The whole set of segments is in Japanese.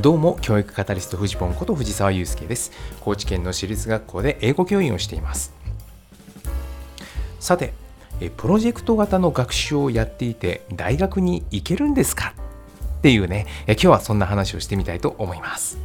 どうも教育カタリストフジポンこと藤沢祐介です。高知県の私立学校で英語教員をしています。さてプロジェクト型の学習をやっていて大学に行けるんですか？っていうね今日はそんな話をしてみたいと思います。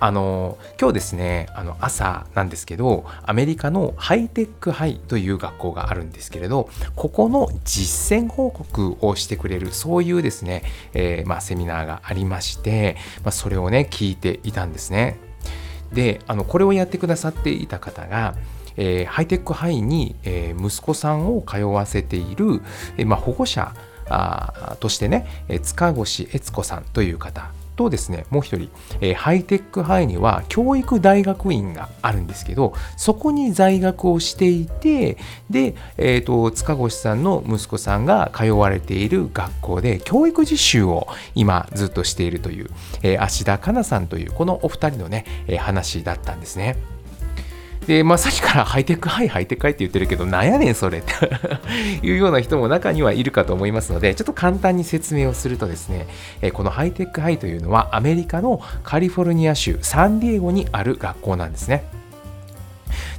あの今日ですねあの朝なんですけどアメリカのハイテックハイという学校があるんですけれどここの実践報告をしてくれるそういうですね、えー、まあ、セミナーがありまして、まあ、それをね聞いていたんですね。であのこれをやってくださっていた方がえー、ハイテックハイに、えー、息子さんを通わせている、えー、まあ、保護者としてね、塚越悦子さんという方とですね、もう一人、えー、ハイテックハイには教育大学院があるんですけど、そこに在学をしていて、で、えっ、ー、と、塚越さんの息子さんが通われている学校で教育実習を今ずっとしているという、えー、芦田香奈さんというこのお二人のね、え話だったんですね。で、まあ、さっきからハイテクハイ、ハイテクハイって言ってるけど、なんやねん、それって いうような人も中にはいるかと思いますので、ちょっと簡単に説明をするとですね、このハイテクハイというのはアメリカのカリフォルニア州サンディエゴにある学校なんですね。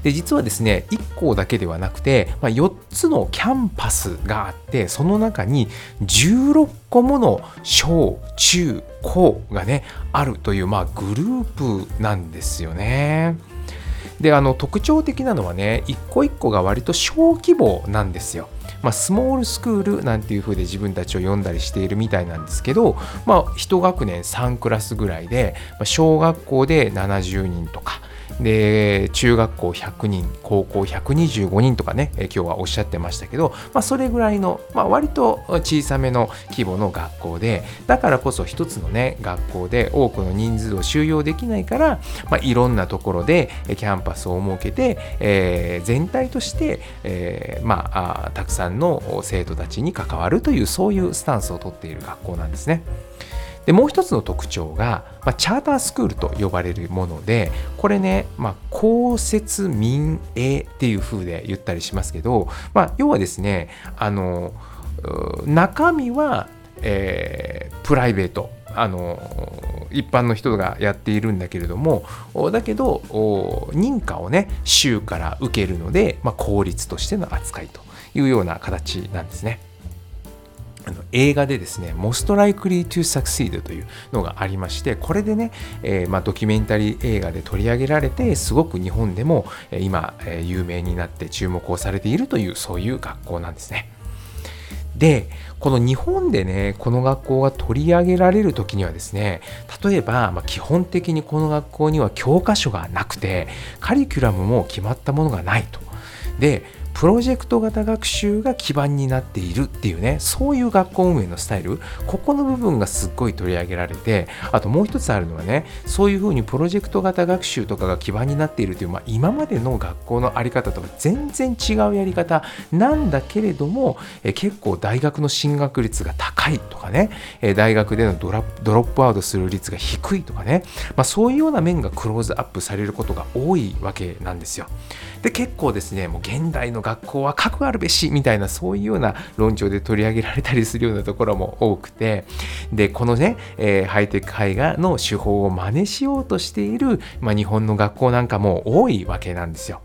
で実はですね1校だけではなくて、まあ、4つのキャンパスがあってその中に16個もの小中高がねあるという、まあ、グループなんですよね。であの特徴的なのはね一個一個が割と小規模なんですよ。まあ、スモールスクールなんていう風で自分たちを呼んだりしているみたいなんですけど、まあ、1学年3クラスぐらいで、まあ、小学校で70人とかで中学校100人高校125人とかね、今日はおっしゃってましたけど、まあ、それぐらいの、まあ、割と小さめの規模の学校でだからこそ一つのね学校で多くの人数を収容できないから、まあ、いろんなところでキャンパスを設けて、えー、全体として、えー、まあたくさんの生徒たちに関わるというそういうスタンスをとっている学校なんですね。でもう一つの特徴が、まあ、チャータースクールと呼ばれるものでこれね、まあ、公設民営っていう風で言ったりしますけど、まあ、要はですねあの中身は、えー、プライベートあの一般の人がやっているんだけれどもだけど認可をね州から受けるので、まあ、公立としての扱いというような形なんですね。あの映画でですね、Most Likely to Succeed というのがありまして、これでね、えー、まあ、ドキュメンタリー映画で取り上げられて、すごく日本でも今、え有名になって注目をされているという、そういう学校なんですね。で、この日本でね、この学校が取り上げられる時にはですね、例えば、まあ、基本的にこの学校には教科書がなくて、カリキュラムも決まったものがないと。で、プロジェクト型学習が基盤になっているっていうねそういう学校運営のスタイルここの部分がすっごい取り上げられてあともう一つあるのはねそういうふうにプロジェクト型学習とかが基盤になっているという、まあ、今までの学校の在り方とは全然違うやり方なんだけれどもえ結構大学の進学率が高いとかねえ大学でのドラドロップアウトする率が低いとかね、まあ、そういうような面がクローズアップされることが多いわけなんですよ。で結構ですねもう現代の学校は核あるべしみたいなそういうような論調で取り上げられたりするようなところも多くてでこのね、えー、ハイテク絵画の手法を真似しようとしている、まあ、日本の学校なんかも多いわけなんですよ。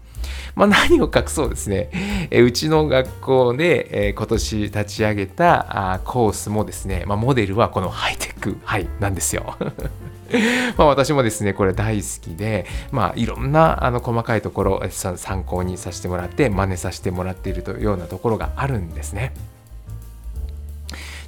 まあ、何を隠そうですね、えうちの学校で、え今年立ち上げたあコースもですね、まあ、モデルはこのハイテク、はい、なんですよ。まあ私もですね、これ大好きで、まあいろんなあの細かいところ参考にさせてもらって、真似させてもらっているというようなところがあるんですね。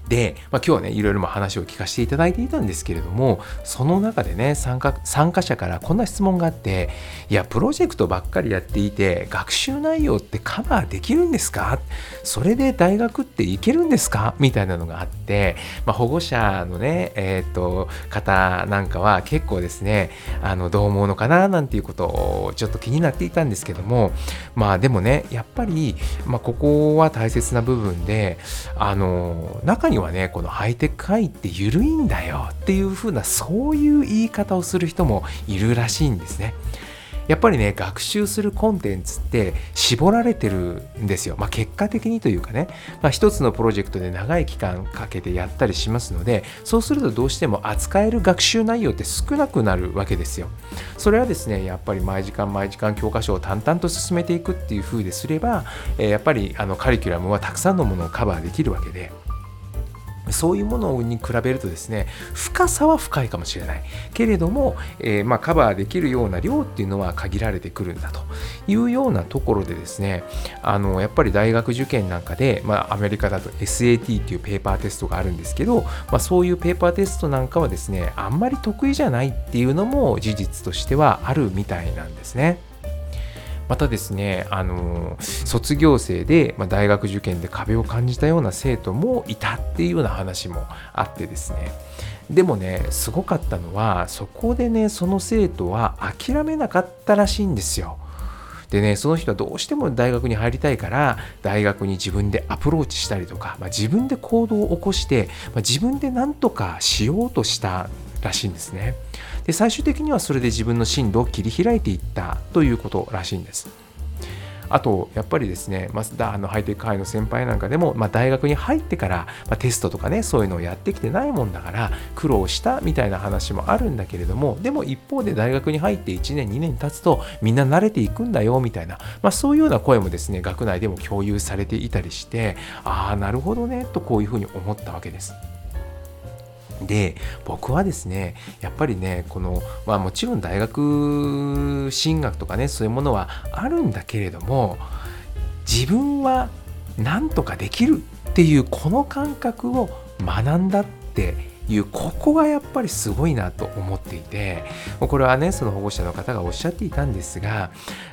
で、まあ、今日はねいろいろ話を聞かせていただいていたんですけれどもその中でね参加参加者からこんな質問があっていやプロジェクトばっかりやっていて学習内容ってカバーできるんですか？それで大学って行けるんですか？みたいなのがあって、まあ、保護者のね、えーと、方なんかは結構ですねあのどう思うのかな？なんていうことをちょっと気になっていたんですけどもまあでもねやっぱり、まあ、ここは大切な部分であの中にはねこのハイテクハイって緩いんだよっていう風なそういう言い方をする人もいるらしいんですね。やっぱりね学習するコンテンツって絞られてるんですよ、まあ、結果的にというかね、まあ、一つのプロジェクトで長い期間かけてやったりしますのでそうするとどうしても扱える学習内容って少なくなるわけですよ。それはですねやっぱり毎時間毎時間教科書を淡々と進めていくっていう風ですれば、えー、やっぱりあのカリキュラムはたくさんのものをカバーできるわけで。そういうものに比べるとですね深さは深いかもしれないけれども、えー、まあ、カバーできるような量っていうのは限られてくるんだというようなところでですねあのやっぱり大学受験なんかで、まあ、アメリカだと SAT っていうペーパーテストがあるんですけど、まあ、そういうペーパーテストなんかはですねあんまり得意じゃないっていうのも事実としてはあるみたいなんですね。またですね、あの卒業生で、まあ、大学受験で壁を感じたような生徒もいたっていうような話もあってですねでもねすごかったのはそこでねその生徒は諦めなかったらしいんですよ。でねその人はどうしても大学に入りたいから大学に自分でアプローチしたりとか、まあ、自分で行動を起こして、まあ、自分で何とかしようとしたらしいんですね。で最終的にはそれで自分の進路を切り開いていったということらしいんです。あと、やっぱりですね、マスダーのハイテク界の先輩なんかでも、まあ、大学に入ってから、まあ、テストとかね、そういうのをやってきてないもんだから、苦労したみたいな話もあるんだけれども、でも一方で大学に入って1年、2年経つと、みんな慣れていくんだよ、みたいな、まあ、そういうような声もですね、学内でも共有されていたりして、ああ、なるほどね、とこういうふうに思ったわけです。で僕はですねやっぱりねこの、まあ、もちろん大学進学とかねそういうものはあるんだけれども自分はなんとかできるっていうこの感覚を学んだっていうここがやっぱりすごいなと思っていてこれはねその保護者の方がおっしゃっていたんですが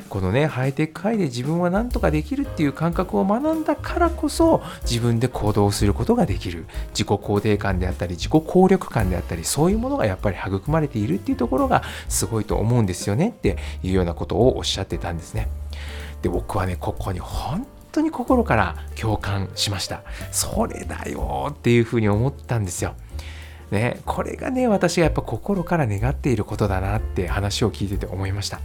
このねハイテク界で自分は何とかできるっていう感覚を学んだからこそ自分で行動することができる。自己肯定感であったり自己効力感であったりそういうものがやっぱり育まれているっていうところがすごいと思うんですよねっていうようなことをおっしゃってたんですね。で僕はねここに本当に心から共感しました。それだよっていうふうに思ったんですよ。ね、これがね、私がやっぱ心から願っていることだなって話を聞いてて思いました。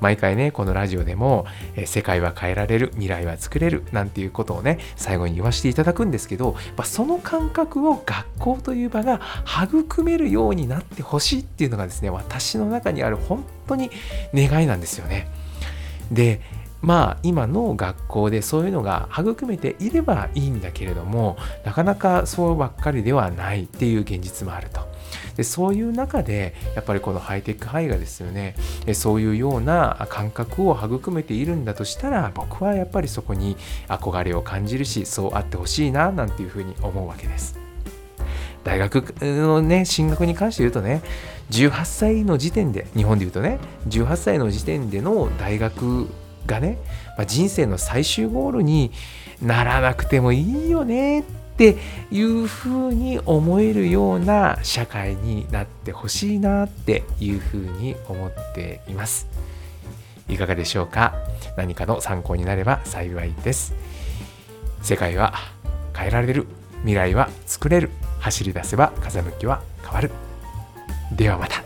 毎回ね、このラジオでも、え世界は変えられる、未来は作れる、なんていうことをね、最後に言わせていただくんですけど、まあ、その感覚を学校という場が育めるようになってほしいっていうのがですね、私の中にある本当に願いなんですよね。で、まあ今の学校でそういうのが育めていればいいんだけれどもなかなかそうばっかりではないっていう現実もあると。でそういう中でやっぱりこのハイテクハイがですよねそういうような感覚を育めているんだとしたら僕はやっぱりそこに憧れを感じるしそうあってほしいななんていうふうに思うわけです。大学のね進学に関して言うとね18歳の時点で日本で言うとね18歳の時点での大学がね、まあ、人生の最終ゴールにならなくてもいいよねっていうふうに思えるような社会になってほしいなっていうふうに思っています。いかがでしょうか？何かの参考になれば幸いです。世界は変えられる。未来は作れる。走り出せば風向きは変わる。ではまた。